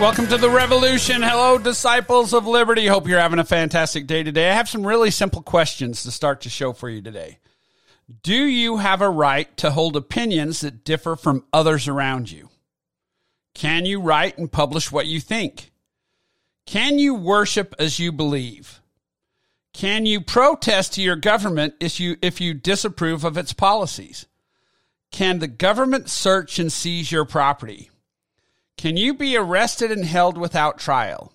Welcome to the revolution. Hello, disciples of liberty. Hope you're having a fantastic day today. I have some really simple questions to start the show for you today. Do you have a right to hold opinions that differ from others around you? Can you write and publish what you think? Can you worship as you believe? Can you protest to your government if you, if you disapprove of its policies? Can the government search and seize your property? Can you be arrested and held without trial?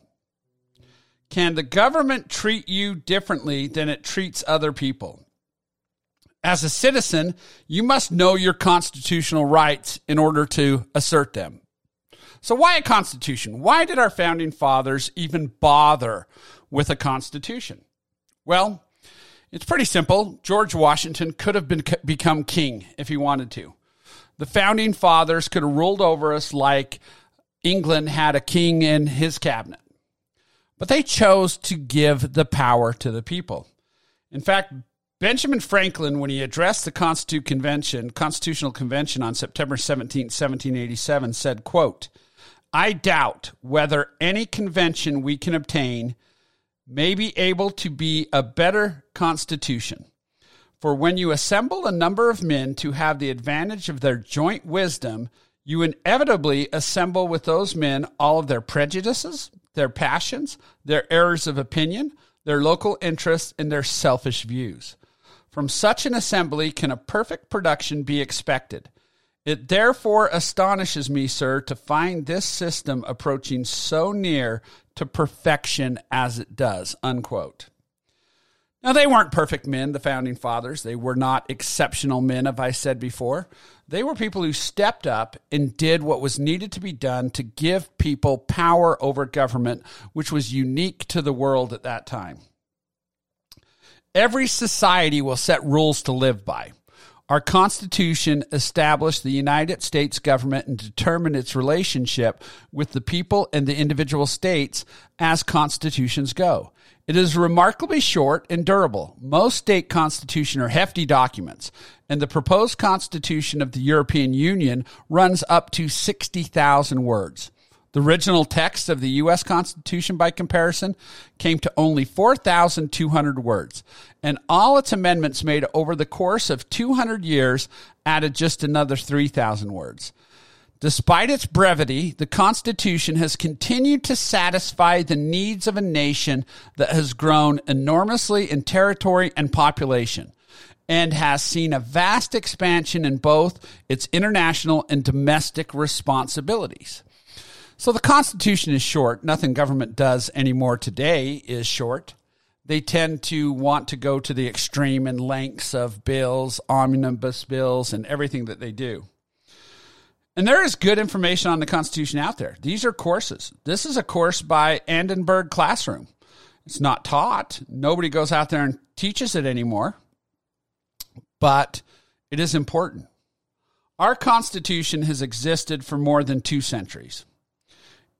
Can the government treat you differently than it treats other people? As a citizen, you must know your constitutional rights in order to assert them. So, why a constitution? Why did our founding fathers even bother with a constitution? Well, it's pretty simple. George Washington could have been, become king if he wanted to. The founding fathers could have ruled over us like England had a king in his cabinet. But they chose to give the power to the people. In fact, Benjamin Franklin, when he addressed the Constitutional Convention, Constitutional Convention on September 17, 1787, said, quote, I doubt whether any convention we can obtain may be able to be a better constitution. For when you assemble a number of men to have the advantage of their joint wisdom, you inevitably assemble with those men all of their prejudices, their passions, their errors of opinion, their local interests, and their selfish views. From such an assembly can a perfect production be expected. It therefore astonishes me, sir, to find this system approaching so near to perfection as it does. Unquote. Now, they weren't perfect men, the founding fathers. They were not exceptional men, as I said before. They were people who stepped up and did what was needed to be done to give people power over government, which was unique to the world at that time. Every society will set rules to live by. Our Constitution established the United States government and determined its relationship with the people and the individual states as constitutions go. It is remarkably short and durable. Most state constitutions are hefty documents, and the proposed constitution of the European Union runs up to 60,000 words. The original text of the U.S. Constitution, by comparison, came to only 4,200 words, and all its amendments made over the course of 200 years added just another 3,000 words. Despite its brevity, the Constitution has continued to satisfy the needs of a nation that has grown enormously in territory and population and has seen a vast expansion in both its international and domestic responsibilities. So the Constitution is short. Nothing government does anymore today is short. They tend to want to go to the extreme in lengths of bills, omnibus bills, and everything that they do. And there is good information on the Constitution out there. These are courses. This is a course by Annenberg Classroom. It's not taught. Nobody goes out there and teaches it anymore, but it is important. Our Constitution has existed for more than two centuries.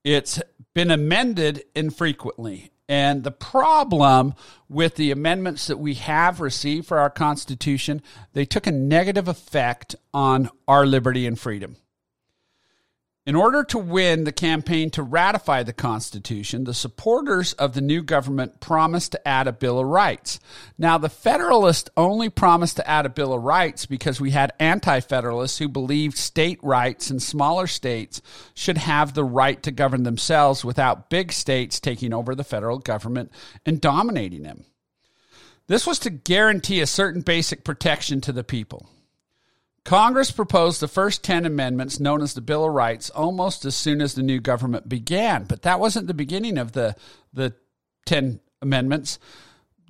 It's been amended infrequently. And the problem with the amendments that we have received for our Constitution, they took a negative effect on our liberty and freedom. In order to win the campaign to ratify the Constitution, the supporters of the new government promised to add a Bill of Rights. Now, the Federalists only promised to add a Bill of Rights because we had anti Federalists who believed state rights and smaller states should have the right to govern themselves without big states taking over the federal government and dominating them. This was to guarantee a certain basic protection to the people. Congress proposed the first 10 amendments known as the Bill of Rights almost as soon as the new government began, but that wasn't the beginning of the the 10 amendments.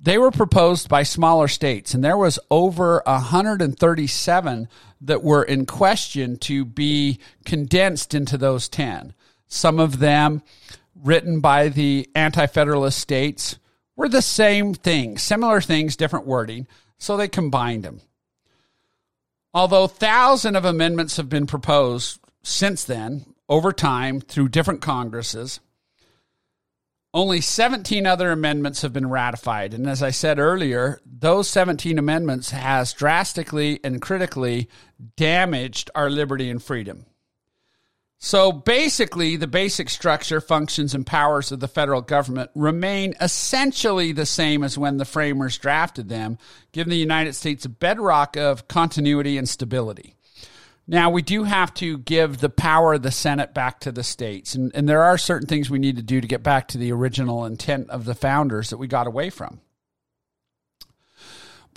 They were proposed by smaller states and there was over 137 that were in question to be condensed into those 10. Some of them written by the anti-federalist states were the same thing, similar things, different wording, so they combined them. Although thousands of amendments have been proposed since then, over time, through different Congresses, only 17 other amendments have been ratified. And as I said earlier, those 17 amendments has drastically and critically damaged our liberty and freedom. So basically, the basic structure, functions, and powers of the federal government remain essentially the same as when the framers drafted them, giving the United States a bedrock of continuity and stability. Now, we do have to give the power of the Senate back to the states, and, and there are certain things we need to do to get back to the original intent of the founders that we got away from.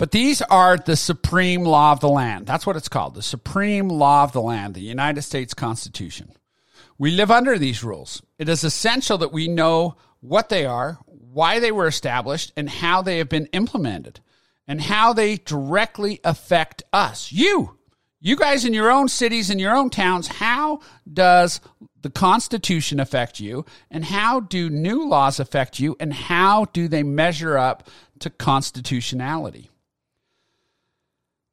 But these are the supreme law of the land. That's what it's called the supreme law of the land, the United States Constitution. We live under these rules. It is essential that we know what they are, why they were established, and how they have been implemented, and how they directly affect us. You, you guys in your own cities and your own towns, how does the Constitution affect you? And how do new laws affect you? And how do they measure up to constitutionality?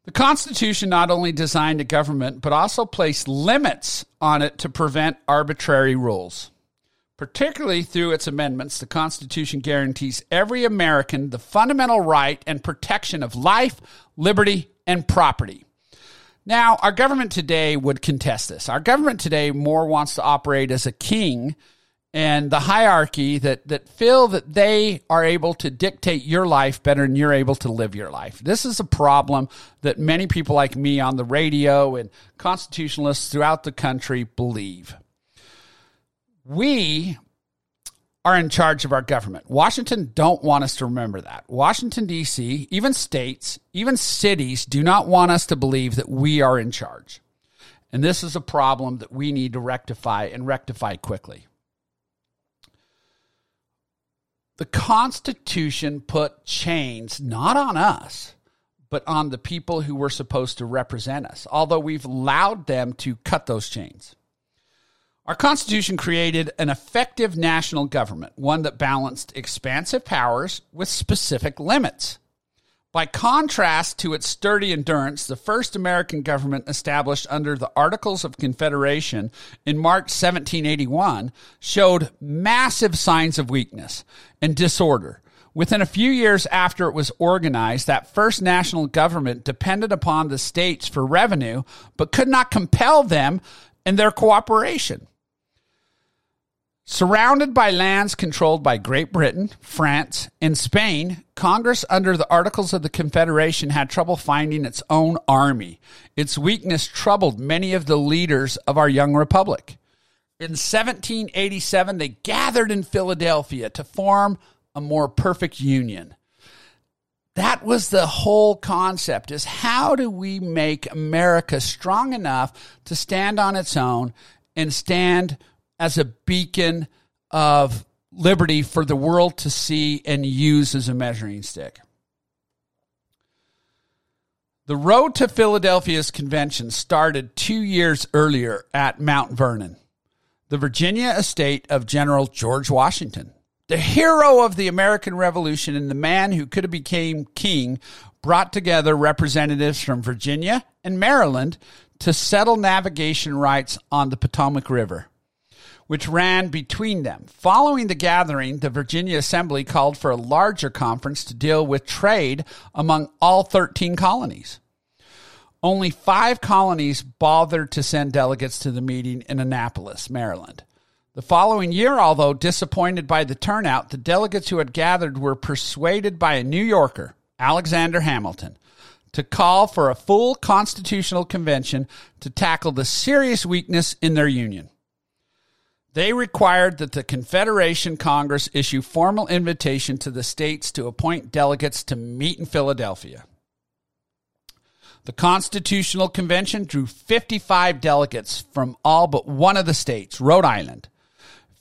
The Constitution not only designed a government, but also placed limits on it to prevent arbitrary rules. Particularly through its amendments, the Constitution guarantees every American the fundamental right and protection of life, liberty, and property. Now, our government today would contest this. Our government today more wants to operate as a king and the hierarchy that, that feel that they are able to dictate your life better than you're able to live your life. This is a problem that many people like me on the radio and constitutionalists throughout the country believe. We are in charge of our government. Washington don't want us to remember that. Washington D.C., even states, even cities do not want us to believe that we are in charge. And this is a problem that we need to rectify and rectify quickly. The Constitution put chains not on us, but on the people who were supposed to represent us, although we've allowed them to cut those chains. Our Constitution created an effective national government, one that balanced expansive powers with specific limits. By contrast to its sturdy endurance, the first American government established under the Articles of Confederation in March 1781 showed massive signs of weakness and disorder. Within a few years after it was organized, that first national government depended upon the states for revenue, but could not compel them in their cooperation. Surrounded by lands controlled by Great Britain, France, and Spain, Congress, under the Articles of the Confederation, had trouble finding its own army. Its weakness troubled many of the leaders of our young republic. In 1787, they gathered in Philadelphia to form a more perfect union. That was the whole concept is how do we make America strong enough to stand on its own and stand as a beacon of liberty for the world to see and use as a measuring stick. The road to Philadelphia's convention started two years earlier at Mount Vernon, the Virginia estate of General George Washington. The hero of the American Revolution and the man who could have become king brought together representatives from Virginia and Maryland to settle navigation rights on the Potomac River which ran between them. Following the gathering, the Virginia Assembly called for a larger conference to deal with trade among all 13 colonies. only five colonies bothered to send delegates to the meeting in Annapolis, Maryland. The following year, although disappointed by the turnout, the delegates who had gathered were persuaded by a New Yorker, Alexander Hamilton, to call for a full constitutional convention to tackle the serious weakness in their union. They required that the Confederation Congress issue formal invitation to the states to appoint delegates to meet in Philadelphia. The Constitutional Convention drew 55 delegates from all but one of the states, Rhode Island.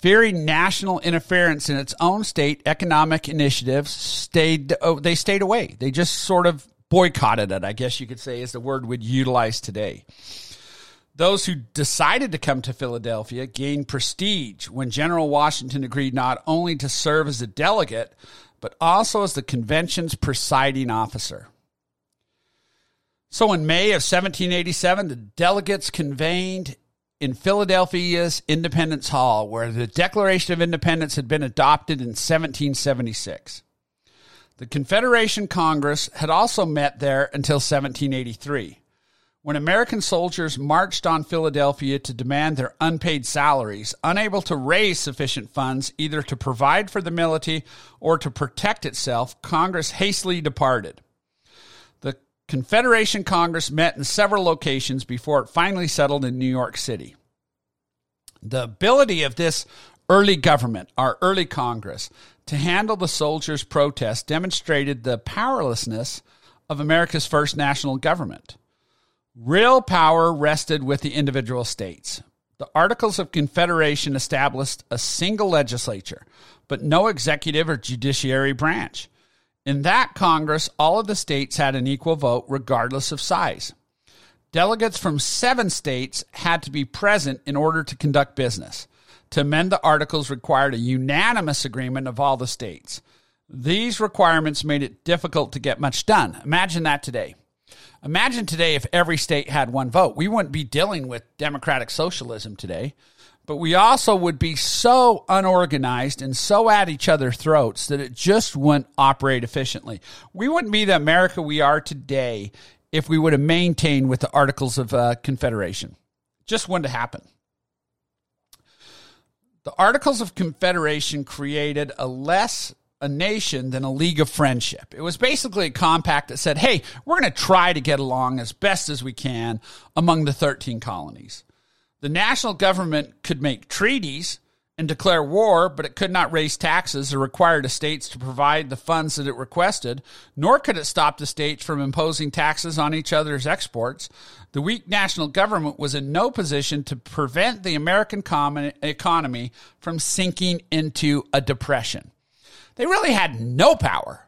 Fearing national interference in its own state economic initiatives, stayed oh, they stayed away. They just sort of boycotted it, I guess you could say is the word we'd utilize today. Those who decided to come to Philadelphia gained prestige when General Washington agreed not only to serve as a delegate, but also as the convention's presiding officer. So in May of 1787, the delegates convened in Philadelphia's Independence Hall, where the Declaration of Independence had been adopted in 1776. The Confederation Congress had also met there until 1783 when American soldiers marched on Philadelphia to demand their unpaid salaries, unable to raise sufficient funds either to provide for the military or to protect itself, Congress hastily departed. The Confederation Congress met in several locations before it finally settled in New York City. The ability of this early government, our early Congress, to handle the soldiers' protests demonstrated the powerlessness of America's first national government. Real power rested with the individual states. The Articles of Confederation established a single legislature, but no executive or judiciary branch. In that Congress, all of the states had an equal vote regardless of size. Delegates from seven states had to be present in order to conduct business. To amend the articles required a unanimous agreement of all the states. These requirements made it difficult to get much done. Imagine that today. Imagine today if every state had one vote. We wouldn't be dealing with democratic socialism today, but we also would be so unorganized and so at each other's throats that it just wouldn't operate efficiently. We wouldn't be the America we are today if we would have maintained with the Articles of uh, Confederation. Just wouldn't happen. The Articles of Confederation created a less a nation than a league of friendship. It was basically a compact that said, hey, we're going to try to get along as best as we can among the 13 colonies. The national government could make treaties and declare war, but it could not raise taxes or require the states to provide the funds that it requested, nor could it stop the states from imposing taxes on each other's exports. The weak national government was in no position to prevent the American economy from sinking into a depression. They really had no power.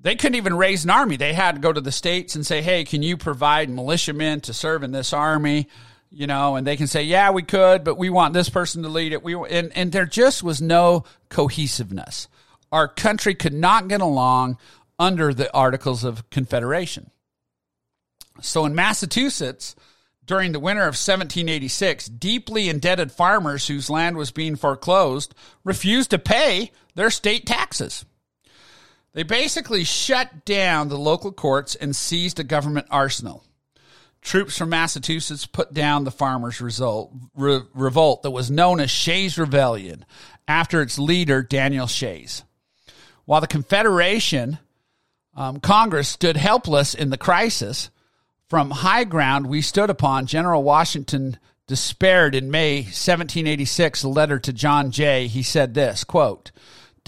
They couldn't even raise an army. They had to go to the states and say, hey, can you provide militiamen to serve in this army? You know, and they can say, yeah, we could, but we want this person to lead it. We and, and there just was no cohesiveness. Our country could not get along under the Articles of Confederation. So in Massachusetts, during the winter of 1786, deeply indebted farmers whose land was being foreclosed refused to pay their state taxes. They basically shut down the local courts and seized a government arsenal. Troops from Massachusetts put down the farmers' result, re, revolt that was known as Shays' Rebellion after its leader, Daniel Shays. While the Confederation um, Congress stood helpless in the crisis, from high ground we stood upon, General Washington despaired in May 1786, a letter to John Jay. He said this, quote,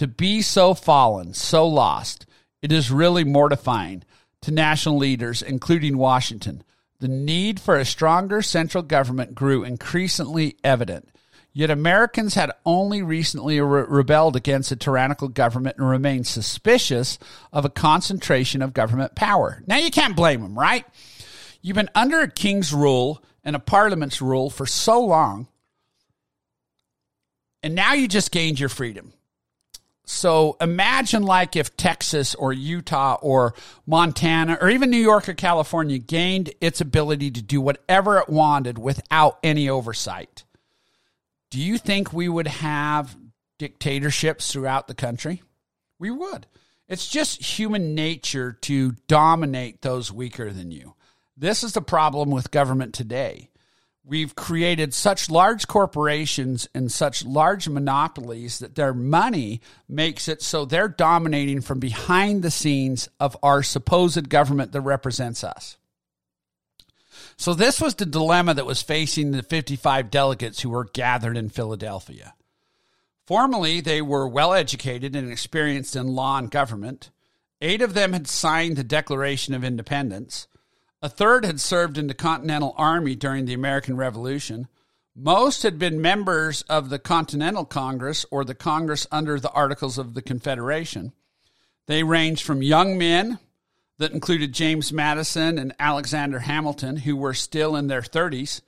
to be so fallen, so lost, it is really mortifying to national leaders, including Washington. The need for a stronger central government grew increasingly evident. Yet Americans had only recently re- rebelled against a tyrannical government and remained suspicious of a concentration of government power. Now you can't blame them, right? You've been under a king's rule and a parliament's rule for so long, and now you just gained your freedom. So imagine like if Texas or Utah or Montana or even New York or California gained its ability to do whatever it wanted without any oversight. Do you think we would have dictatorships throughout the country? We would. It's just human nature to dominate those weaker than you. This is the problem with government today. We've created such large corporations and such large monopolies that their money makes it so they're dominating from behind the scenes of our supposed government that represents us. So, this was the dilemma that was facing the 55 delegates who were gathered in Philadelphia. Formerly, they were well educated and experienced in law and government. Eight of them had signed the Declaration of Independence. A third had served in the Continental Army during the American Revolution. Most had been members of the Continental Congress or the Congress under the Articles of the Confederation. They ranged from young men that included James Madison and Alexander Hamilton, who were still in their 30s,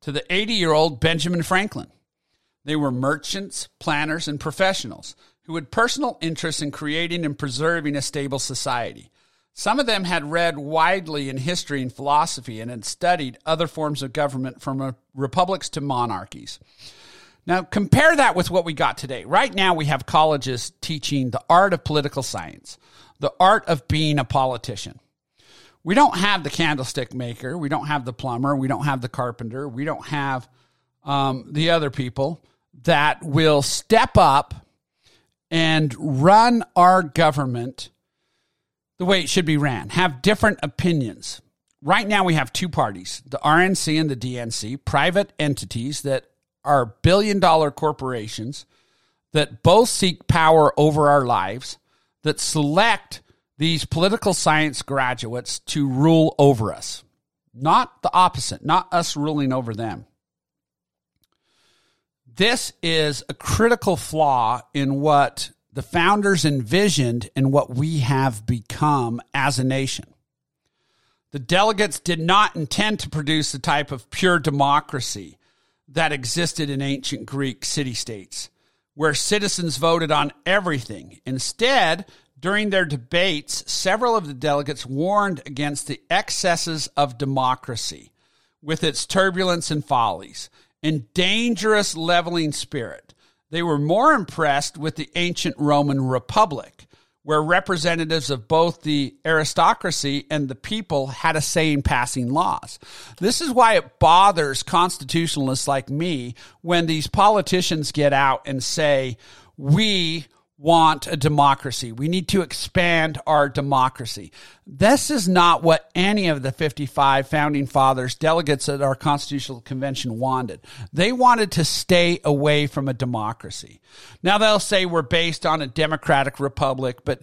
to the 80 year old Benjamin Franklin. They were merchants, planners, and professionals who had personal interests in creating and preserving a stable society. Some of them had read widely in history and philosophy and had studied other forms of government from republics to monarchies. Now, compare that with what we got today. Right now, we have colleges teaching the art of political science, the art of being a politician. We don't have the candlestick maker, we don't have the plumber, we don't have the carpenter, we don't have um, the other people that will step up and run our government the way it should be ran, have different opinions. Right now, we have two parties the RNC and the DNC, private entities that are billion dollar corporations that both seek power over our lives, that select these political science graduates to rule over us, not the opposite, not us ruling over them. This is a critical flaw in what the founders envisioned and what we have become as a nation. The delegates did not intend to produce the type of pure democracy that existed in ancient Greek city states, where citizens voted on everything. Instead, during their debates, several of the delegates warned against the excesses of democracy with its turbulence and follies and dangerous leveling spirit they were more impressed with the ancient Roman Republic, where representatives of both the aristocracy and the people had a say in passing laws. This is why it bothers constitutionalists like me when these politicians get out and say, we want a democracy. We need to expand our democracy. This is not what any of the 55 founding fathers, delegates at our constitutional convention wanted. They wanted to stay away from a democracy. Now they'll say we're based on a democratic republic, but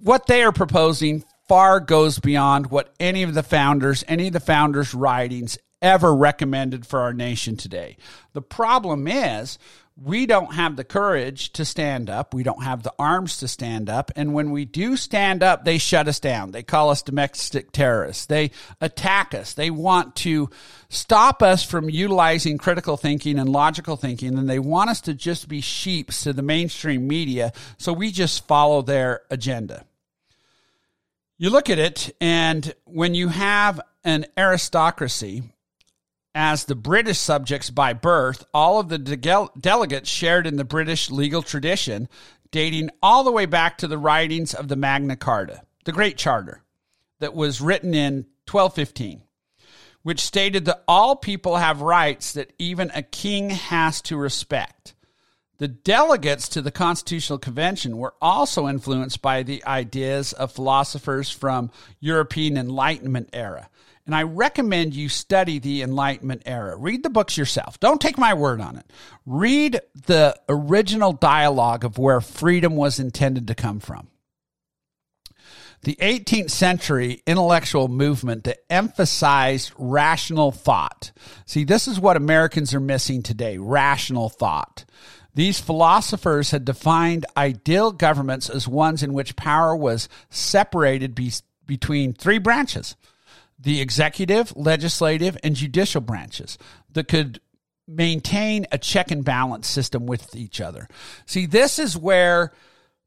what they are proposing far goes beyond what any of the founders, any of the founders' writings ever recommended for our nation today. The problem is we don't have the courage to stand up. We don't have the arms to stand up. And when we do stand up, they shut us down. They call us domestic terrorists. They attack us. They want to stop us from utilizing critical thinking and logical thinking. And they want us to just be sheeps to the mainstream media. So we just follow their agenda. You look at it, and when you have an aristocracy, as the British subjects by birth, all of the de- delegates shared in the British legal tradition dating all the way back to the writings of the Magna Carta, the Great Charter, that was written in 1215, which stated that all people have rights that even a king has to respect. The delegates to the Constitutional Convention were also influenced by the ideas of philosophers from European Enlightenment era, and I recommend you study the Enlightenment era. Read the books yourself. Don't take my word on it. Read the original dialogue of where freedom was intended to come from. The 18th century intellectual movement that emphasized rational thought. See, this is what Americans are missing today rational thought. These philosophers had defined ideal governments as ones in which power was separated be- between three branches the executive, legislative, and judicial branches that could maintain a check and balance system with each other. See, this is where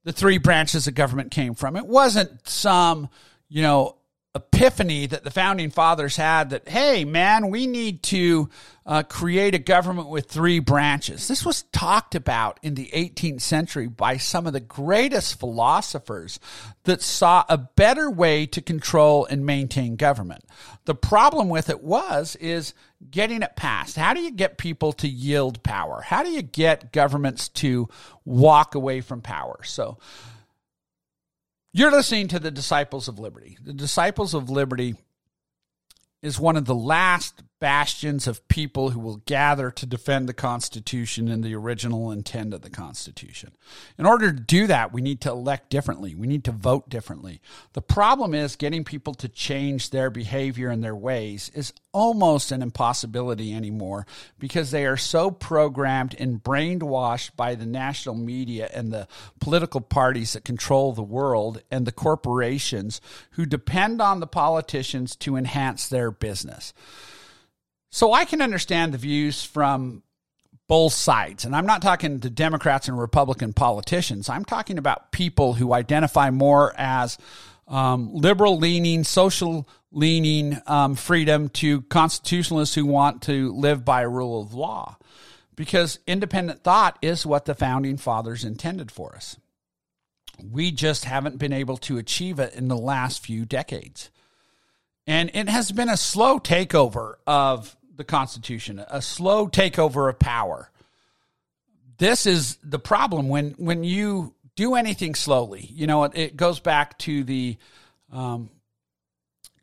the three branches of government came from. It wasn't some, you know, epiphany that the founding fathers had that, hey, man, we need to uh, create a government with three branches. This was talked about in the 18th century by some of the greatest philosophers that saw a better way to control and maintain government. The problem with it was, is getting it passed. How do you get people to yield power? How do you get governments to walk away from power? So, you're listening to the Disciples of Liberty. The Disciples of Liberty is one of the last bastions of people who will gather to defend the Constitution and the original intent of the Constitution. In order to do that, we need to elect differently. We need to vote differently. The problem is getting people to change their behavior and their ways is almost an impossibility anymore because they are so programmed and brainwashed by the national media and the political parties that control the world and the corporations who depend on the politicians to enhance their business. So I can understand the views from both sides. And I'm not talking to Democrats and Republican politicians. I'm talking about people who identify more as um, liberal leaning, social leaning um, freedom to constitutionalists who want to live by a rule of law. Because independent thought is what the founding fathers intended for us. We just haven't been able to achieve it in the last few decades. And it has been a slow takeover of the Constitution, a slow takeover of power. This is the problem when when you do anything slowly. You know, it, it goes back to the um,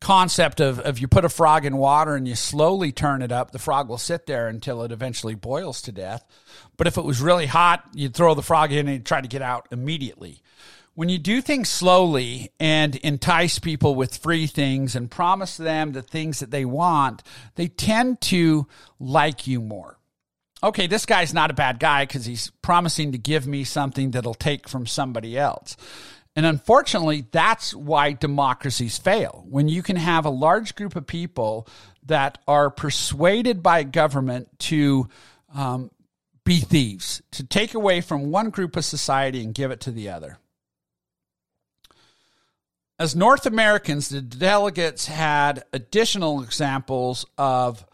concept of, of you put a frog in water and you slowly turn it up, the frog will sit there until it eventually boils to death. But if it was really hot, you'd throw the frog in and try to get out immediately when you do things slowly and entice people with free things and promise them the things that they want, they tend to like you more. Okay, this guy's not a bad guy because he's promising to give me something that'll take from somebody else. And unfortunately, that's why democracies fail. When you can have a large group of people that are persuaded by government to um, be thieves, to take away from one group of society and give it to the other. As North Americans, the delegates had additional examples of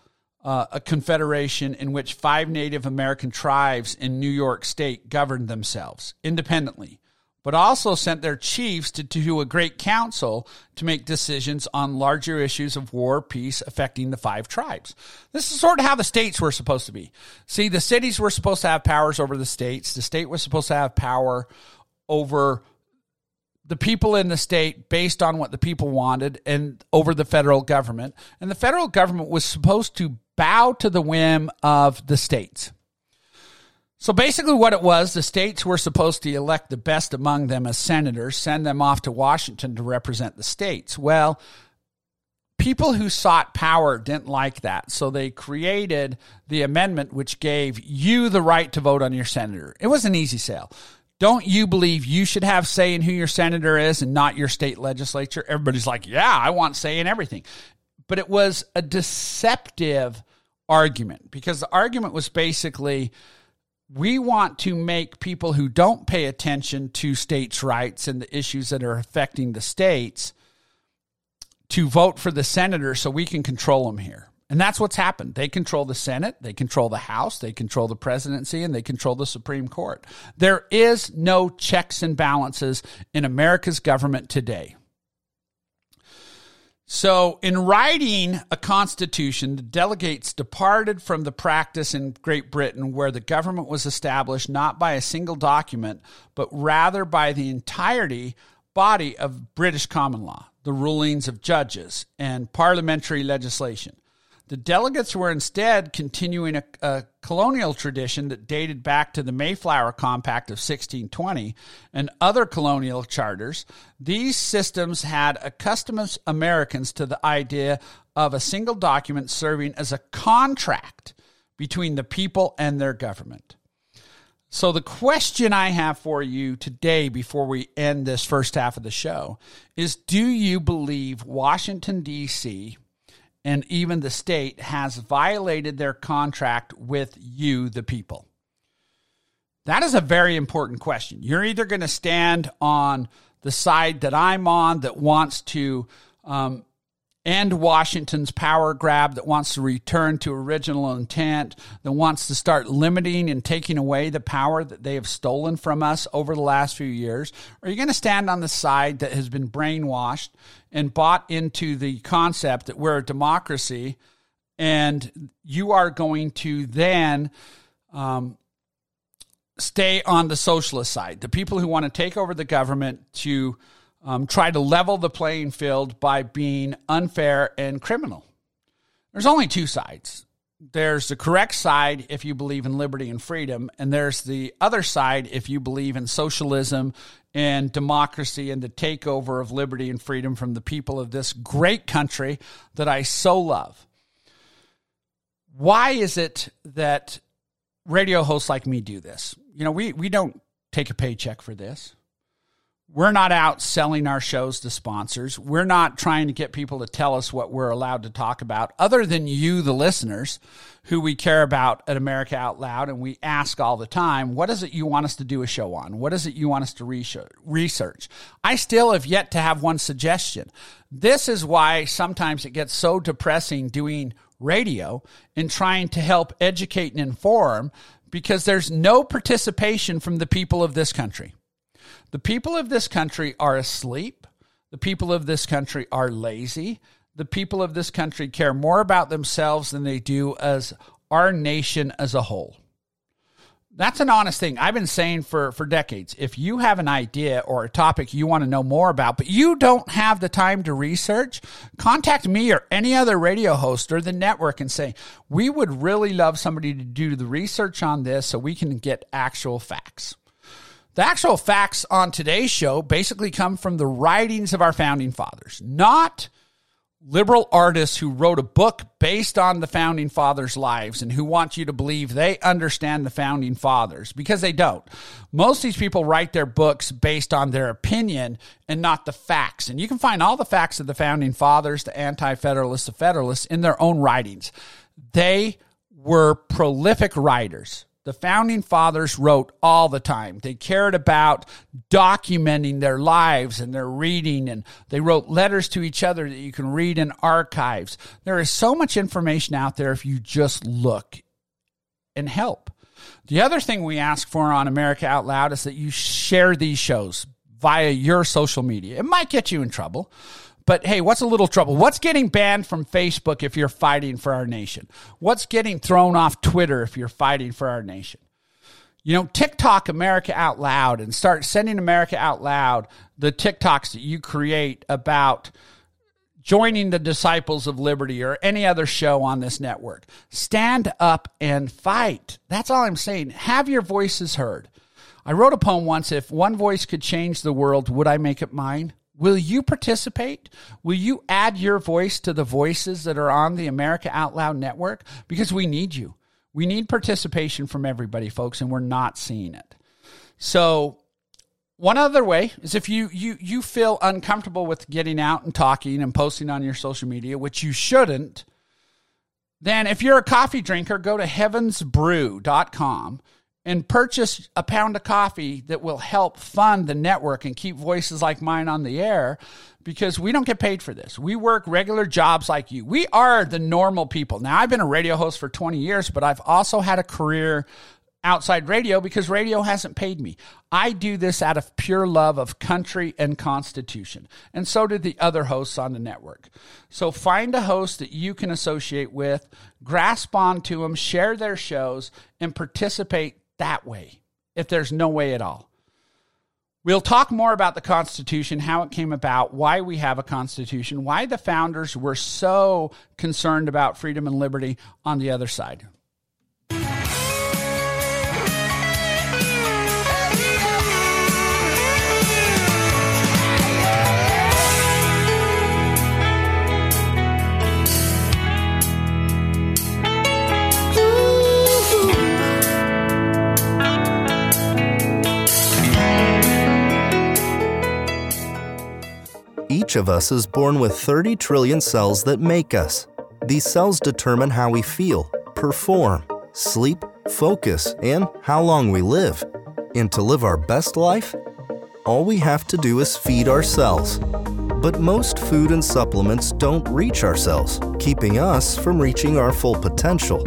uh, a confederation in which five Native American tribes in New York State governed themselves independently, but also sent their chiefs to, to a great council to make decisions on larger issues of war, peace affecting the five tribes. This is sort of how the states were supposed to be. See, the cities were supposed to have powers over the states, the state was supposed to have power over the people in the state based on what the people wanted and over the federal government. And the federal government was supposed to bow to the whim of the states. So basically, what it was, the states were supposed to elect the best among them as senators, send them off to Washington to represent the states. Well, people who sought power didn't like that. So they created the amendment which gave you the right to vote on your senator. It was an easy sale. Don't you believe you should have say in who your senator is and not your state legislature? Everybody's like, yeah, I want say in everything. But it was a deceptive argument because the argument was basically we want to make people who don't pay attention to states' rights and the issues that are affecting the states to vote for the senator so we can control them here. And that's what's happened. They control the Senate, they control the House, they control the presidency, and they control the Supreme Court. There is no checks and balances in America's government today. So, in writing a constitution, the delegates departed from the practice in Great Britain where the government was established not by a single document, but rather by the entirety body of British common law, the rulings of judges, and parliamentary legislation. The delegates were instead continuing a, a, colonial tradition that dated back to the Mayflower Compact of 1620 and other colonial charters. These systems had accustomed Americans to the idea of a single document serving as a contract between the people and their government. So, the question I have for you today before we end this first half of the show is Do you believe Washington, D.C., and even the state has violated their contract with you, the people? That is a very important question. You're either going to stand on the side that I'm on that wants to um, end Washington's power grab, that wants to return to original intent, that wants to start limiting and taking away the power that they have stolen from us over the last few years? Or are you going to stand on the side that has been brainwashed and bought into the concept that we're a democracy and you are going to then um, stay on the socialist side? The people who want to take over the government to um, try to level the playing field by being unfair and criminal. There's only two sides. There's the correct side if you believe in liberty and freedom, and there's the other side if you believe in socialism and democracy and the takeover of liberty and freedom from the people of this great country that I so love. Why is it that radio hosts like me do this? You know, we, we don't take a paycheck for this. We're not out selling our shows to sponsors. We're not trying to get people to tell us what we're allowed to talk about, other than you, the listeners, who we care about at America Out Loud. And we ask all the time, what is it you want us to do a show on? What is it you want us to research? I still have yet to have one suggestion. This is why sometimes it gets so depressing doing radio and trying to help educate and inform because there's no participation from the people of this country. The people of this country are asleep. The people of this country are lazy. The people of this country care more about themselves than they do as our nation as a whole. That's an honest thing. I've been saying for, for decades. If you have an idea or a topic you want to know more about, but you don't have the time to research, contact me or any other radio host or the network and say, we would really love somebody to do the research on this so we can get actual facts. The actual facts on today's show basically come from the writings of our founding fathers, not liberal artists who wrote a book based on the founding fathers' lives and who want you to believe they understand the founding fathers because they don't. Most of these people write their books based on their opinion and not the facts. And you can find all the facts of the founding fathers, the anti federalists, the federalists in their own writings. They were prolific writers. The founding fathers wrote all the time. They cared about documenting their lives and their reading, and they wrote letters to each other that you can read in archives. There is so much information out there if you just look and help. The other thing we ask for on America Out Loud is that you share these shows via your social media. It might get you in trouble. But hey, what's a little trouble? What's getting banned from Facebook if you're fighting for our nation? What's getting thrown off Twitter if you're fighting for our nation? You know, TikTok America Out Loud and start sending America Out Loud the TikToks that you create about joining the Disciples of Liberty or any other show on this network. Stand up and fight. That's all I'm saying. Have your voices heard. I wrote a poem once if one voice could change the world, would I make it mine? Will you participate? Will you add your voice to the voices that are on the America Out Loud network? Because we need you. We need participation from everybody, folks, and we're not seeing it. So, one other way is if you you you feel uncomfortable with getting out and talking and posting on your social media, which you shouldn't, then if you're a coffee drinker, go to heavensbrew.com and purchase a pound of coffee that will help fund the network and keep voices like mine on the air because we don't get paid for this. We work regular jobs like you. We are the normal people. Now, I've been a radio host for 20 years, but I've also had a career outside radio because radio hasn't paid me. I do this out of pure love of country and constitution. And so did the other hosts on the network. So find a host that you can associate with, grasp onto them, share their shows, and participate that way if there's no way at all. We'll talk more about the Constitution, how it came about, why we have a Constitution, why the founders were so concerned about freedom and liberty on the other side. Each of us is born with 30 trillion cells that make us. These cells determine how we feel, perform, sleep, focus, and how long we live. And to live our best life, all we have to do is feed ourselves. But most food and supplements don't reach our cells, keeping us from reaching our full potential.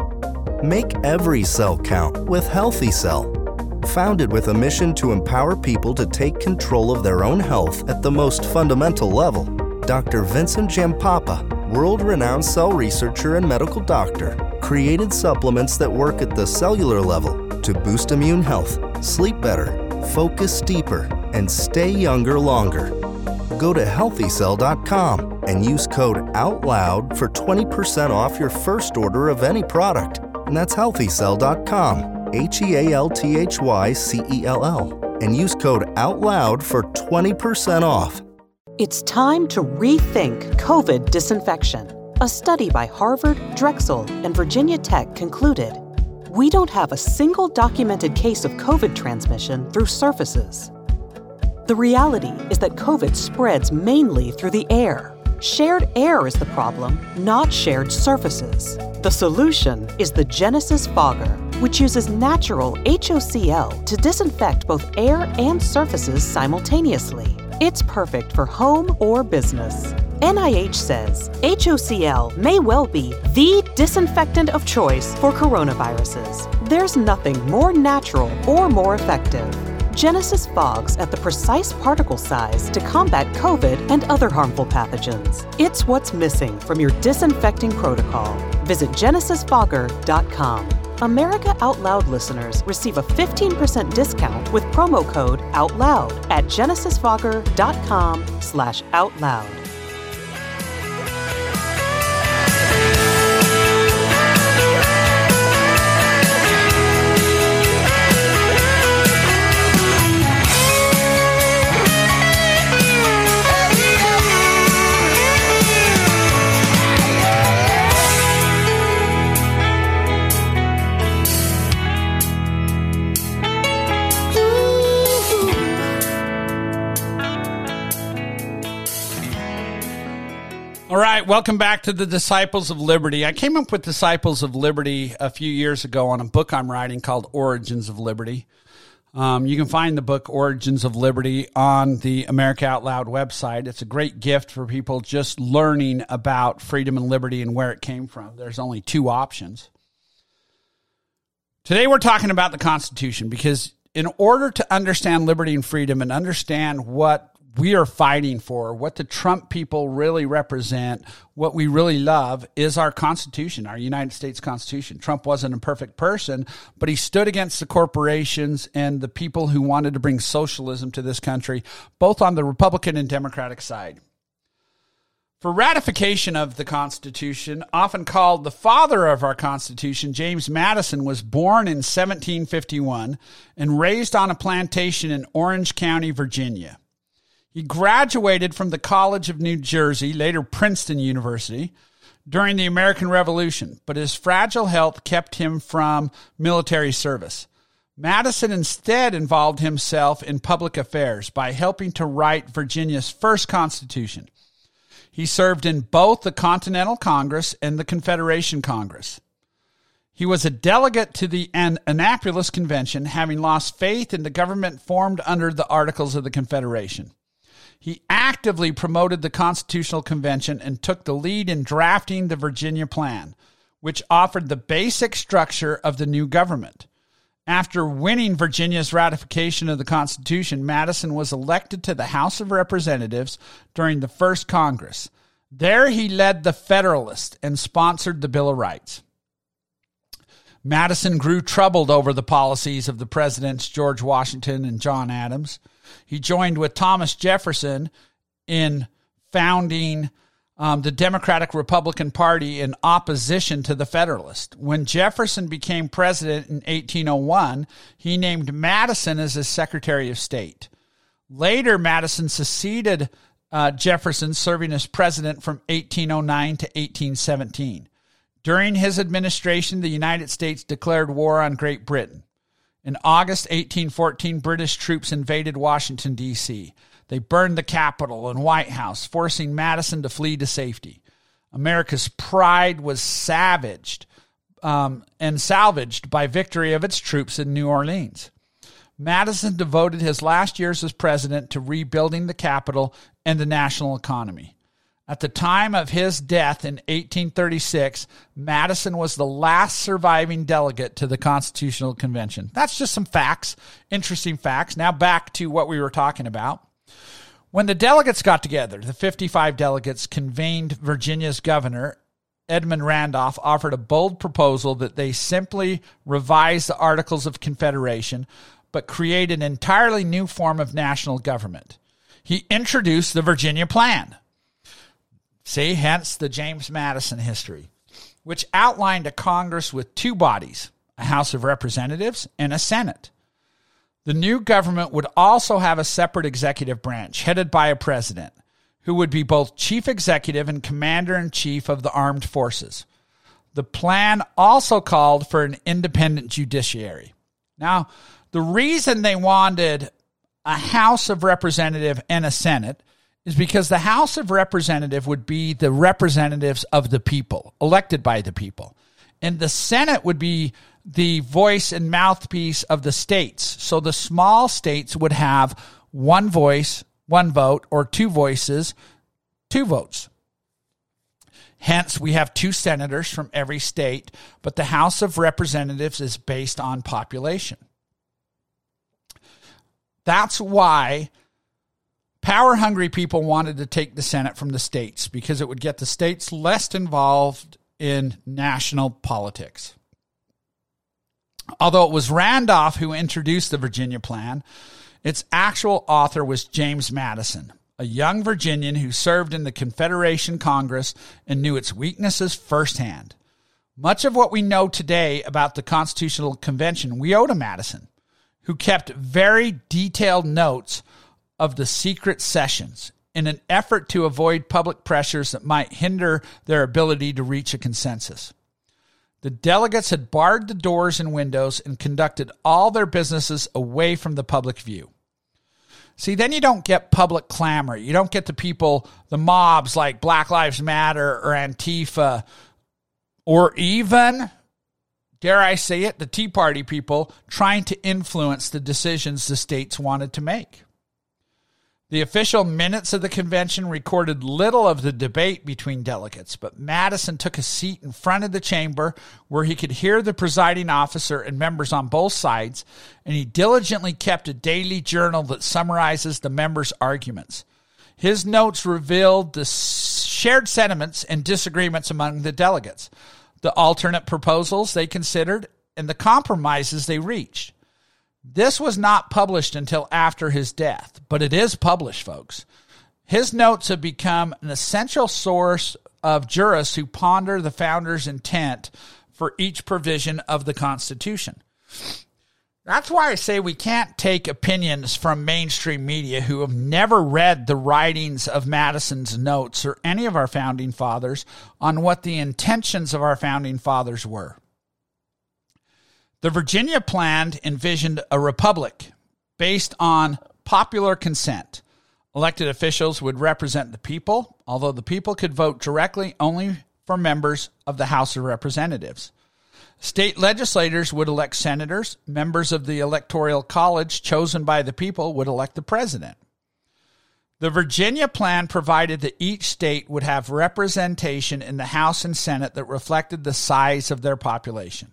Make every cell count with Healthy Cell. Founded with a mission to empower people to take control of their own health at the most fundamental level, Dr. Vincent Giampapa, world renowned cell researcher and medical doctor, created supplements that work at the cellular level to boost immune health, sleep better, focus deeper, and stay younger longer. Go to healthycell.com and use code OUTLOUD for 20% off your first order of any product. And that's healthycell.com, H E A L T H Y C E L L. And use code OUTLOUD for 20% off. It's time to rethink COVID disinfection. A study by Harvard, Drexel, and Virginia Tech concluded we don't have a single documented case of COVID transmission through surfaces. The reality is that COVID spreads mainly through the air. Shared air is the problem, not shared surfaces. The solution is the Genesis Fogger, which uses natural HOCl to disinfect both air and surfaces simultaneously. It's perfect for home or business. NIH says HOCl may well be the disinfectant of choice for coronaviruses. There's nothing more natural or more effective. Genesis fogs at the precise particle size to combat COVID and other harmful pathogens. It's what's missing from your disinfecting protocol. Visit genesisfogger.com. America Out Loud listeners receive a 15% discount with promo code OUTLOUD at genesisfogger.com slash outloud. Right, welcome back to the Disciples of Liberty. I came up with Disciples of Liberty a few years ago on a book I'm writing called Origins of Liberty. Um, you can find the book Origins of Liberty on the America Out Loud website. It's a great gift for people just learning about freedom and liberty and where it came from. There's only two options. Today we're talking about the Constitution because in order to understand liberty and freedom and understand what we are fighting for, what the Trump people really represent, what we really love is our Constitution, our United States Constitution. Trump wasn't a perfect person, but he stood against the corporations and the people who wanted to bring socialism to this country, both on the Republican and Democratic side. For ratification of the Constitution, often called the father of our Constitution, James Madison was born in 1751 and raised on a plantation in Orange County, Virginia. He graduated from the College of New Jersey, later Princeton University, during the American Revolution, but his fragile health kept him from military service. Madison instead involved himself in public affairs by helping to write Virginia's first constitution. He served in both the Continental Congress and the Confederation Congress. He was a delegate to the Annapolis Convention, having lost faith in the government formed under the Articles of the Confederation. He actively promoted the Constitutional Convention and took the lead in drafting the Virginia Plan, which offered the basic structure of the new government. After winning Virginia's ratification of the Constitution, Madison was elected to the House of Representatives during the first Congress. There he led the Federalists and sponsored the Bill of Rights. Madison grew troubled over the policies of the presidents George Washington and John Adams. He joined with Thomas Jefferson in founding um, the Democratic Republican Party in opposition to the Federalist. When Jefferson became president in 1801, he named Madison as his Secretary of State. Later, Madison succeeded uh, Jefferson, serving as president from 1809 to 1817. During his administration, the United States declared war on Great Britain. In August 1814, British troops invaded Washington, D.C. They burned the Capitol and White House, forcing Madison to flee to safety. America's pride was savaged um, and salvaged by victory of its troops in New Orleans. Madison devoted his last years as president to rebuilding the capital and the national economy. At the time of his death in 1836, Madison was the last surviving delegate to the Constitutional Convention. That's just some facts, interesting facts. Now back to what we were talking about. When the delegates got together, the 55 delegates convened Virginia's governor, Edmund Randolph, offered a bold proposal that they simply revise the Articles of Confederation, but create an entirely new form of national government. He introduced the Virginia Plan. See, hence the James Madison history, which outlined a Congress with two bodies a House of Representatives and a Senate. The new government would also have a separate executive branch headed by a president, who would be both chief executive and commander in chief of the armed forces. The plan also called for an independent judiciary. Now, the reason they wanted a House of Representative and a Senate is because the House of Representative would be the representatives of the people, elected by the people. And the Senate would be the voice and mouthpiece of the states. So the small states would have one voice, one vote, or two voices, two votes. Hence, we have two senators from every state, but the House of Representatives is based on population. That's why power hungry people wanted to take the Senate from the states because it would get the states less involved in national politics. Although it was Randolph who introduced the Virginia Plan, its actual author was James Madison, a young Virginian who served in the Confederation Congress and knew its weaknesses firsthand. Much of what we know today about the Constitutional Convention we owe to Madison, who kept very detailed notes of the secret sessions in an effort to avoid public pressures that might hinder their ability to reach a consensus. The delegates had barred the doors and windows and conducted all their businesses away from the public view. See, then you don't get public clamor. You don't get the people, the mobs like Black Lives Matter or Antifa, or even, dare I say it, the Tea Party people trying to influence the decisions the states wanted to make. The official minutes of the convention recorded little of the debate between delegates, but Madison took a seat in front of the chamber where he could hear the presiding officer and members on both sides, and he diligently kept a daily journal that summarizes the members' arguments. His notes revealed the shared sentiments and disagreements among the delegates, the alternate proposals they considered, and the compromises they reached. This was not published until after his death, but it is published, folks. His notes have become an essential source of jurists who ponder the founder's intent for each provision of the Constitution. That's why I say we can't take opinions from mainstream media who have never read the writings of Madison's notes or any of our founding fathers on what the intentions of our founding fathers were. The Virginia plan envisioned a republic based on popular consent. Elected officials would represent the people, although the people could vote directly only for members of the House of Representatives. State legislators would elect senators. Members of the Electoral College chosen by the people would elect the president. The Virginia plan provided that each state would have representation in the House and Senate that reflected the size of their population.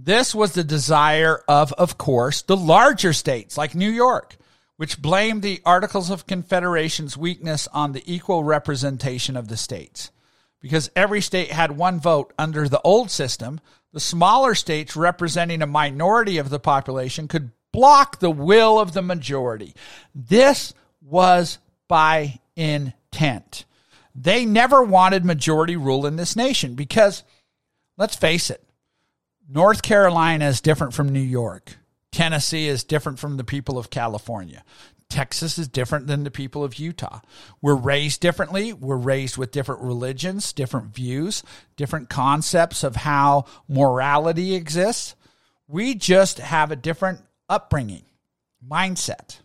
This was the desire of, of course, the larger states like New York, which blamed the Articles of Confederation's weakness on the equal representation of the states. Because every state had one vote under the old system, the smaller states representing a minority of the population could block the will of the majority. This was by intent. They never wanted majority rule in this nation because, let's face it, North Carolina is different from New York. Tennessee is different from the people of California. Texas is different than the people of Utah. We're raised differently. We're raised with different religions, different views, different concepts of how morality exists. We just have a different upbringing, mindset.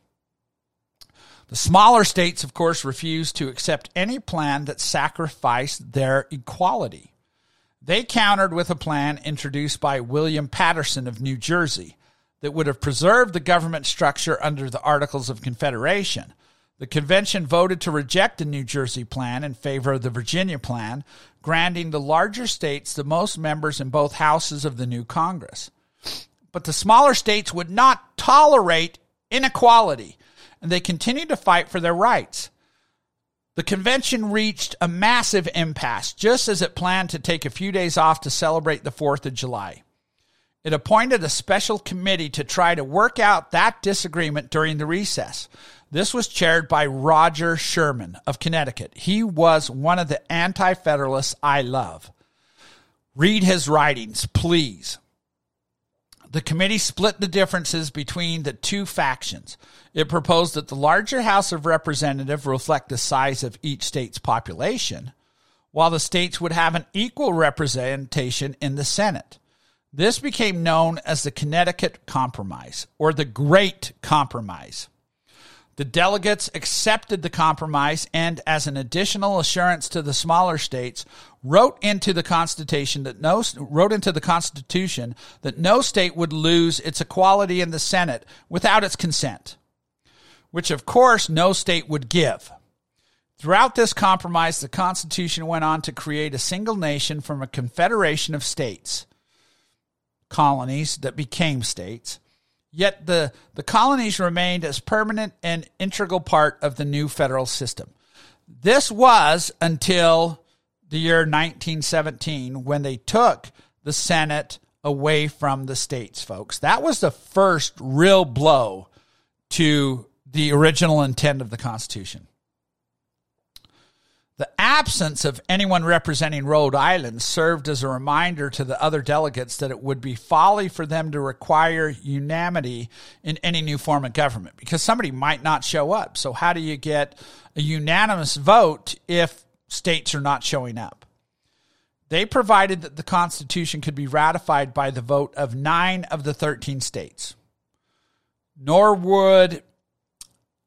The smaller states, of course, refuse to accept any plan that sacrificed their equality. They countered with a plan introduced by William Paterson of New Jersey, that would have preserved the government structure under the Articles of Confederation. The convention voted to reject the New Jersey plan in favor of the Virginia plan, granting the larger states the most members in both houses of the new Congress. But the smaller states would not tolerate inequality, and they continued to fight for their rights. The convention reached a massive impasse just as it planned to take a few days off to celebrate the 4th of July. It appointed a special committee to try to work out that disagreement during the recess. This was chaired by Roger Sherman of Connecticut. He was one of the anti federalists I love. Read his writings, please. The committee split the differences between the two factions. It proposed that the larger House of Representatives reflect the size of each state's population, while the states would have an equal representation in the Senate. This became known as the Connecticut Compromise or the Great Compromise. The delegates accepted the compromise and, as an additional assurance to the smaller states, wrote into the Constitution that no wrote into the Constitution that no state would lose its equality in the Senate without its consent, which of course no state would give. Throughout this compromise, the Constitution went on to create a single nation from a confederation of states, colonies that became states Yet the, the colonies remained as permanent and integral part of the new federal system. This was until the year 1917 when they took the Senate away from the states, folks. That was the first real blow to the original intent of the Constitution. The absence of anyone representing Rhode Island served as a reminder to the other delegates that it would be folly for them to require unanimity in any new form of government because somebody might not show up. So, how do you get a unanimous vote if states are not showing up? They provided that the Constitution could be ratified by the vote of nine of the 13 states. Nor would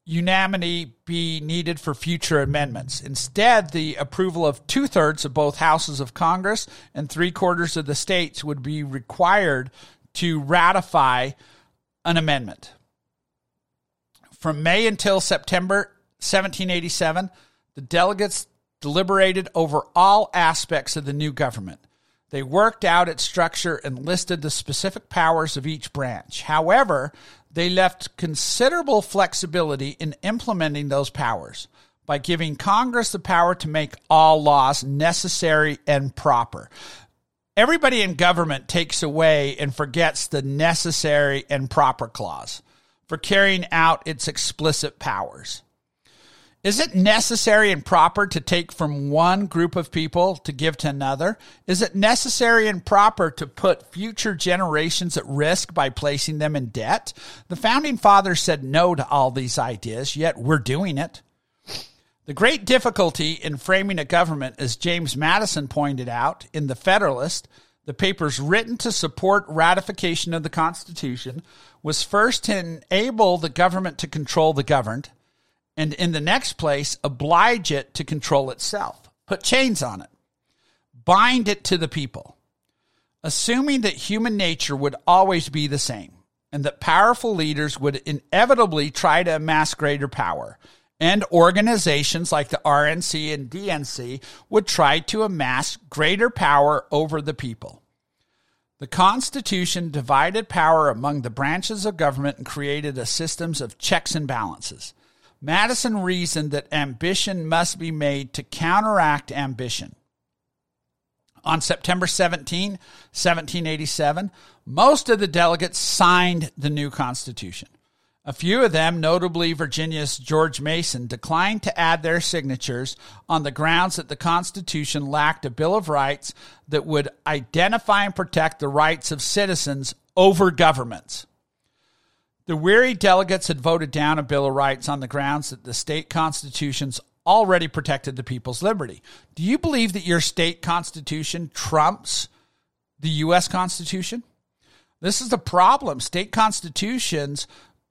unanimity be needed for future amendments. Instead, the approval of two thirds of both houses of Congress and three quarters of the states would be required to ratify an amendment. From May until September 1787, the delegates deliberated over all aspects of the new government. They worked out its structure and listed the specific powers of each branch. However, they left considerable flexibility in implementing those powers by giving Congress the power to make all laws necessary and proper. Everybody in government takes away and forgets the necessary and proper clause for carrying out its explicit powers. Is it necessary and proper to take from one group of people to give to another? Is it necessary and proper to put future generations at risk by placing them in debt? The founding fathers said no to all these ideas, yet we're doing it. The great difficulty in framing a government, as James Madison pointed out in The Federalist, the papers written to support ratification of the Constitution, was first to enable the government to control the governed and in the next place, oblige it to control itself. Put chains on it. Bind it to the people. Assuming that human nature would always be the same and that powerful leaders would inevitably try to amass greater power, and organizations like the RNC and DNC would try to amass greater power over the people. The Constitution divided power among the branches of government and created a system of checks and balances. Madison reasoned that ambition must be made to counteract ambition. On September 17, 1787, most of the delegates signed the new Constitution. A few of them, notably Virginia's George Mason, declined to add their signatures on the grounds that the Constitution lacked a Bill of Rights that would identify and protect the rights of citizens over governments. The weary delegates had voted down a Bill of Rights on the grounds that the state constitutions already protected the people's liberty. Do you believe that your state constitution trumps the U.S. Constitution? This is the problem. State constitutions,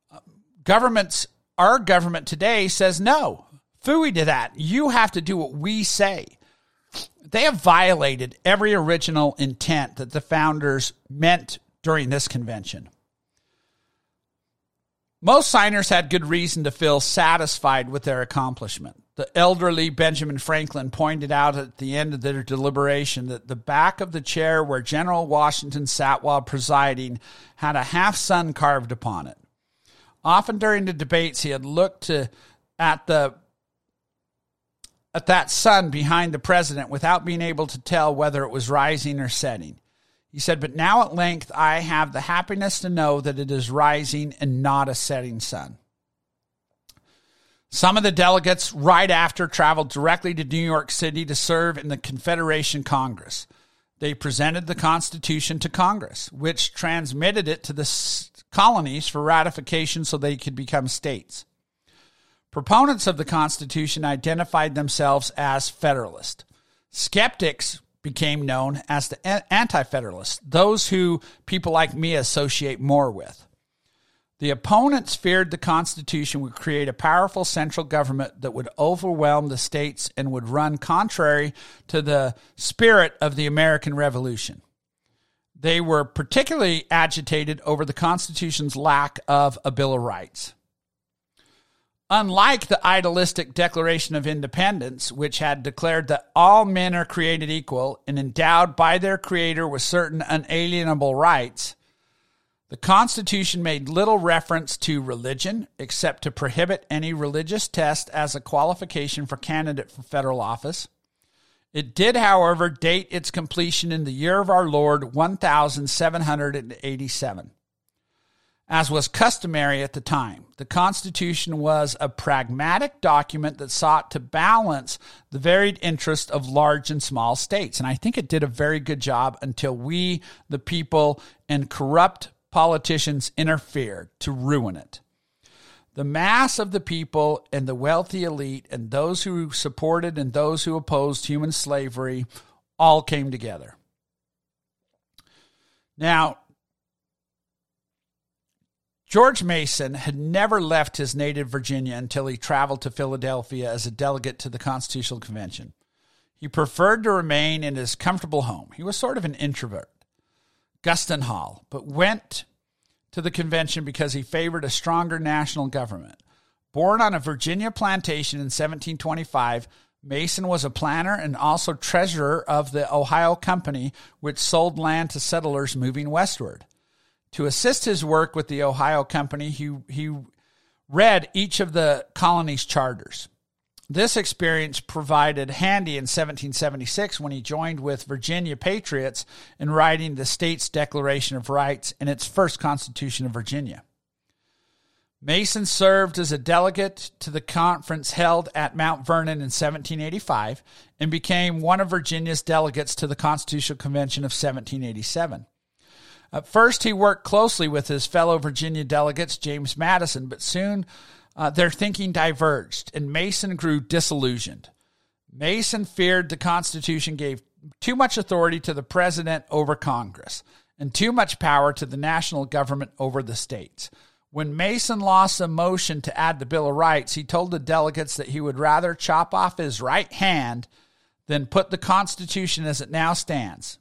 uh, governments, our government today says no. Fooey to that. You have to do what we say. They have violated every original intent that the founders meant during this convention. Most signers had good reason to feel satisfied with their accomplishment. The elderly Benjamin Franklin pointed out at the end of their deliberation that the back of the chair where General Washington sat while presiding had a half sun carved upon it. Often during the debates, he had looked to, at the at that sun behind the president without being able to tell whether it was rising or setting. He said, But now at length I have the happiness to know that it is rising and not a setting sun. Some of the delegates, right after, traveled directly to New York City to serve in the Confederation Congress. They presented the Constitution to Congress, which transmitted it to the colonies for ratification so they could become states. Proponents of the Constitution identified themselves as Federalist. Skeptics became known as the Anti Federalists, those who people like me associate more with. The opponents feared the Constitution would create a powerful central government that would overwhelm the states and would run contrary to the spirit of the American Revolution. They were particularly agitated over the Constitution's lack of a Bill of Rights. Unlike the idealistic Declaration of Independence, which had declared that all men are created equal and endowed by their Creator with certain unalienable rights, the Constitution made little reference to religion except to prohibit any religious test as a qualification for candidate for federal office. It did, however, date its completion in the year of our Lord 1787. As was customary at the time, the Constitution was a pragmatic document that sought to balance the varied interests of large and small states. And I think it did a very good job until we, the people, and corrupt politicians interfered to ruin it. The mass of the people and the wealthy elite and those who supported and those who opposed human slavery all came together. Now, George Mason had never left his native Virginia until he traveled to Philadelphia as a delegate to the Constitutional Convention. He preferred to remain in his comfortable home. He was sort of an introvert, Gunston Hall, but went to the convention because he favored a stronger national government. Born on a Virginia plantation in 1725, Mason was a planner and also treasurer of the Ohio Company, which sold land to settlers moving westward. To assist his work with the Ohio Company, he, he read each of the colony's charters. This experience provided handy in 1776 when he joined with Virginia Patriots in writing the state's Declaration of Rights and its first Constitution of Virginia. Mason served as a delegate to the conference held at Mount Vernon in 1785 and became one of Virginia's delegates to the Constitutional Convention of 1787. At first, he worked closely with his fellow Virginia delegates, James Madison, but soon uh, their thinking diverged and Mason grew disillusioned. Mason feared the Constitution gave too much authority to the president over Congress and too much power to the national government over the states. When Mason lost a motion to add the Bill of Rights, he told the delegates that he would rather chop off his right hand than put the Constitution as it now stands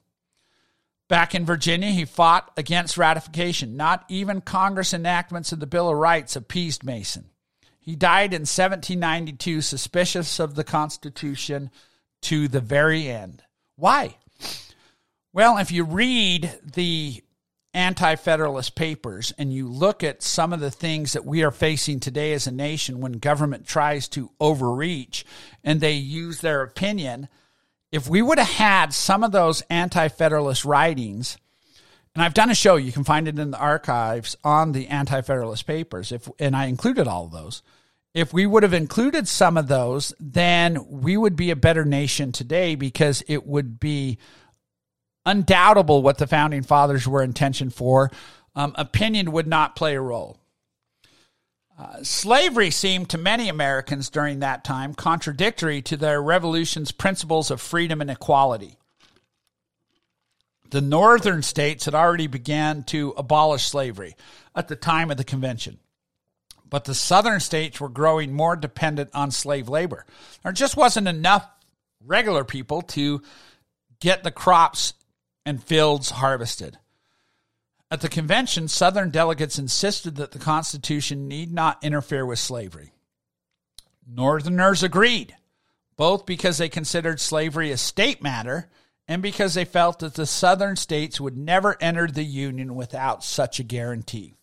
Back in Virginia, he fought against ratification. Not even Congress enactments of the Bill of Rights appeased Mason. He died in 1792, suspicious of the Constitution to the very end. Why? Well, if you read the anti federalist papers and you look at some of the things that we are facing today as a nation when government tries to overreach and they use their opinion if we would have had some of those anti federalist writings, and I've done a show, you can find it in the archives on the anti federalist papers, if, and I included all of those. If we would have included some of those, then we would be a better nation today because it would be undoubtable what the founding fathers were intentioned for. Um, opinion would not play a role. Uh, slavery seemed to many Americans during that time contradictory to their revolution's principles of freedom and equality. The northern states had already began to abolish slavery at the time of the convention. But the southern states were growing more dependent on slave labor. There just wasn't enough regular people to get the crops and fields harvested. At the convention, Southern delegates insisted that the Constitution need not interfere with slavery. Northerners agreed, both because they considered slavery a state matter and because they felt that the Southern states would never enter the Union without such a guarantee.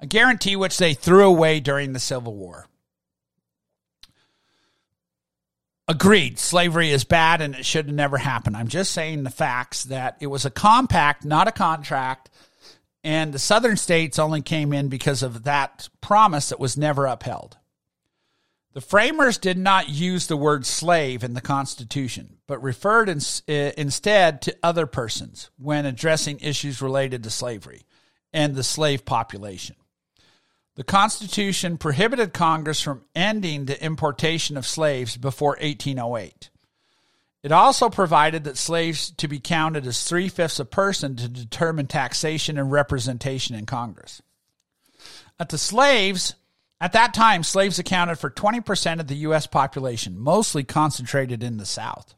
A guarantee which they threw away during the Civil War. Agreed, slavery is bad and it should never happened. I'm just saying the facts that it was a compact, not a contract, and the southern states only came in because of that promise that was never upheld. The framers did not use the word slave in the Constitution, but referred in, uh, instead to other persons when addressing issues related to slavery and the slave population. The Constitution prohibited Congress from ending the importation of slaves before 1808. It also provided that slaves to be counted as three fifths a person to determine taxation and representation in Congress. At the slaves, at that time, slaves accounted for 20% of the U.S. population, mostly concentrated in the South.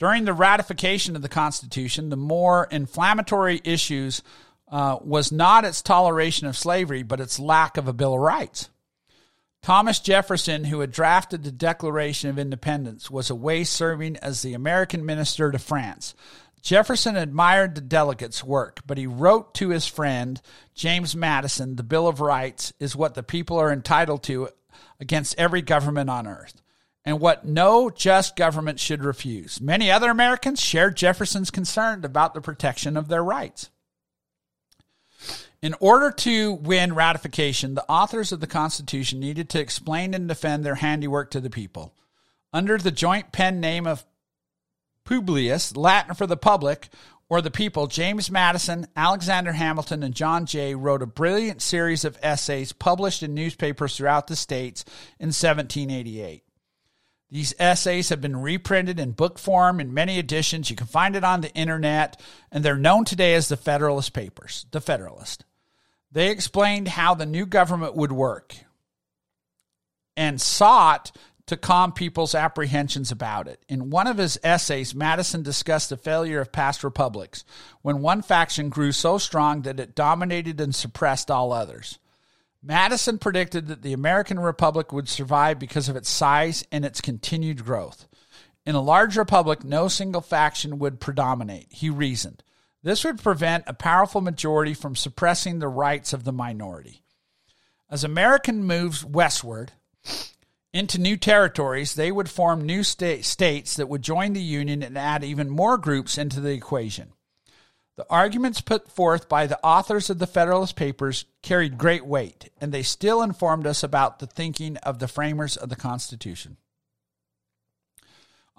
During the ratification of the Constitution, the more inflammatory issues uh, was not its toleration of slavery, but its lack of a Bill of Rights. Thomas Jefferson, who had drafted the Declaration of Independence, was away serving as the American minister to France. Jefferson admired the delegates' work, but he wrote to his friend, James Madison, the Bill of Rights is what the people are entitled to against every government on earth, and what no just government should refuse. Many other Americans shared Jefferson's concern about the protection of their rights. In order to win ratification, the authors of the Constitution needed to explain and defend their handiwork to the people. Under the joint pen name of Publius, Latin for the public, or the people, James Madison, Alexander Hamilton, and John Jay wrote a brilliant series of essays published in newspapers throughout the states in 1788. These essays have been reprinted in book form in many editions. You can find it on the internet, and they're known today as the Federalist Papers, the Federalist. They explained how the new government would work and sought to calm people's apprehensions about it. In one of his essays, Madison discussed the failure of past republics when one faction grew so strong that it dominated and suppressed all others. Madison predicted that the American Republic would survive because of its size and its continued growth. In a large republic, no single faction would predominate, he reasoned. This would prevent a powerful majority from suppressing the rights of the minority. As America moves westward into new territories, they would form new state, states that would join the Union and add even more groups into the equation. The arguments put forth by the authors of the Federalist Papers carried great weight, and they still informed us about the thinking of the framers of the Constitution.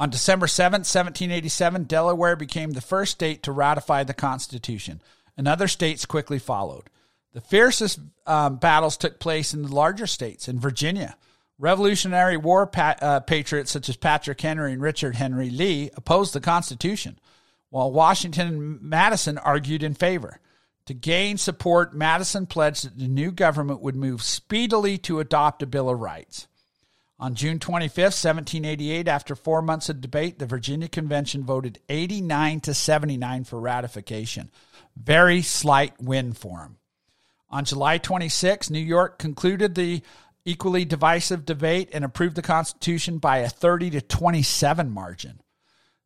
On December 7, 1787, Delaware became the first state to ratify the Constitution, and other states quickly followed. The fiercest um, battles took place in the larger states. In Virginia, Revolutionary War pa- uh, patriots such as Patrick Henry and Richard Henry Lee opposed the Constitution, while Washington and Madison argued in favor. To gain support, Madison pledged that the new government would move speedily to adopt a Bill of Rights. On June 25, 1788, after four months of debate, the Virginia Convention voted 89 to 79 for ratification. Very slight win for him. On July 26, New York concluded the equally divisive debate and approved the Constitution by a 30 to 27 margin.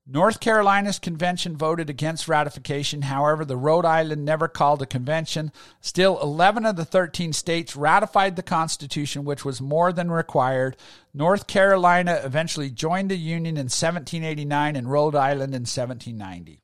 North Carolina's convention voted against ratification. However, the Rhode Island never called a convention. Still, 11 of the 13 states ratified the Constitution, which was more than required. North Carolina eventually joined the Union in 1789 and Rhode Island in 1790.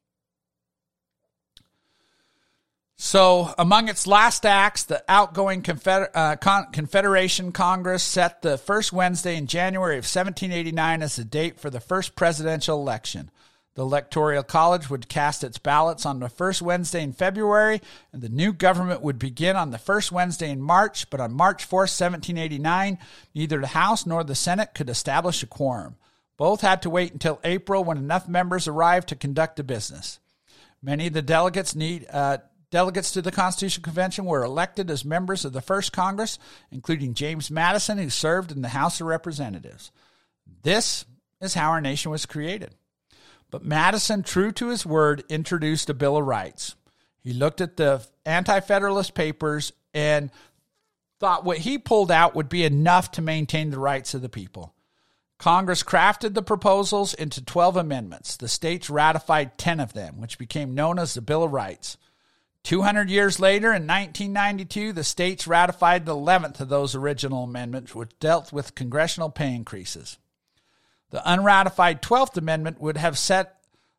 So, among its last acts, the outgoing Confeder- uh, Con- Confederation Congress set the first Wednesday in January of 1789 as the date for the first presidential election. The Electoral College would cast its ballots on the first Wednesday in February, and the new government would begin on the first Wednesday in March. But on March 4, 1789, neither the House nor the Senate could establish a quorum. Both had to wait until April when enough members arrived to conduct the business. Many of the delegates need, uh, Delegates to the Constitutional Convention were elected as members of the first Congress, including James Madison, who served in the House of Representatives. This is how our nation was created. But Madison, true to his word, introduced a Bill of Rights. He looked at the Anti Federalist Papers and thought what he pulled out would be enough to maintain the rights of the people. Congress crafted the proposals into 12 amendments. The states ratified 10 of them, which became known as the Bill of Rights. 200 years later, in 1992, the states ratified the 11th of those original amendments, which dealt with congressional pay increases. The unratified 12th Amendment would have set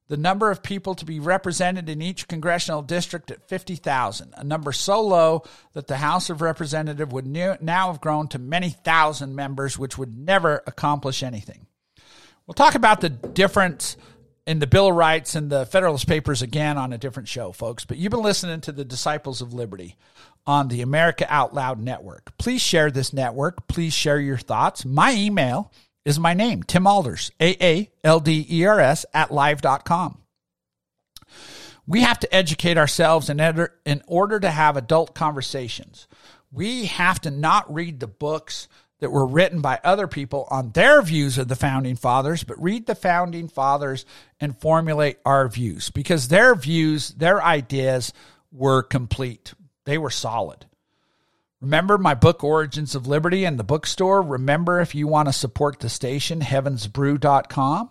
the number of people to be represented in each congressional district at 50,000, a number so low that the House of Representatives would now have grown to many thousand members, which would never accomplish anything. We'll talk about the difference in the Bill of Rights and the Federalist Papers again on a different show, folks. But you've been listening to the Disciples of Liberty on the America Out Loud Network. Please share this network. Please share your thoughts. My email is my name, Tim Aalders, A A L D E R S, at live.com. We have to educate ourselves in order, in order to have adult conversations. We have to not read the books that were written by other people on their views of the founding fathers, but read the founding fathers and formulate our views because their views, their ideas were complete. They were solid. Remember my book, Origins of Liberty, in the bookstore. Remember, if you want to support the station, heavensbrew.com.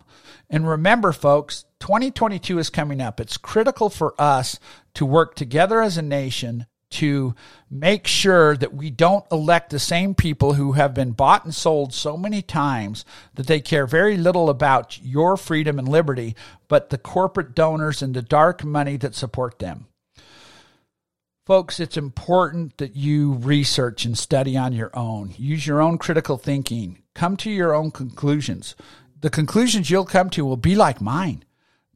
And remember, folks, 2022 is coming up. It's critical for us to work together as a nation to make sure that we don't elect the same people who have been bought and sold so many times that they care very little about your freedom and liberty, but the corporate donors and the dark money that support them. Folks, it's important that you research and study on your own. Use your own critical thinking. Come to your own conclusions. The conclusions you'll come to will be like mine.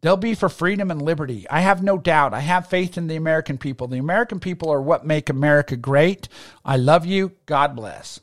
They'll be for freedom and liberty. I have no doubt. I have faith in the American people. The American people are what make America great. I love you. God bless.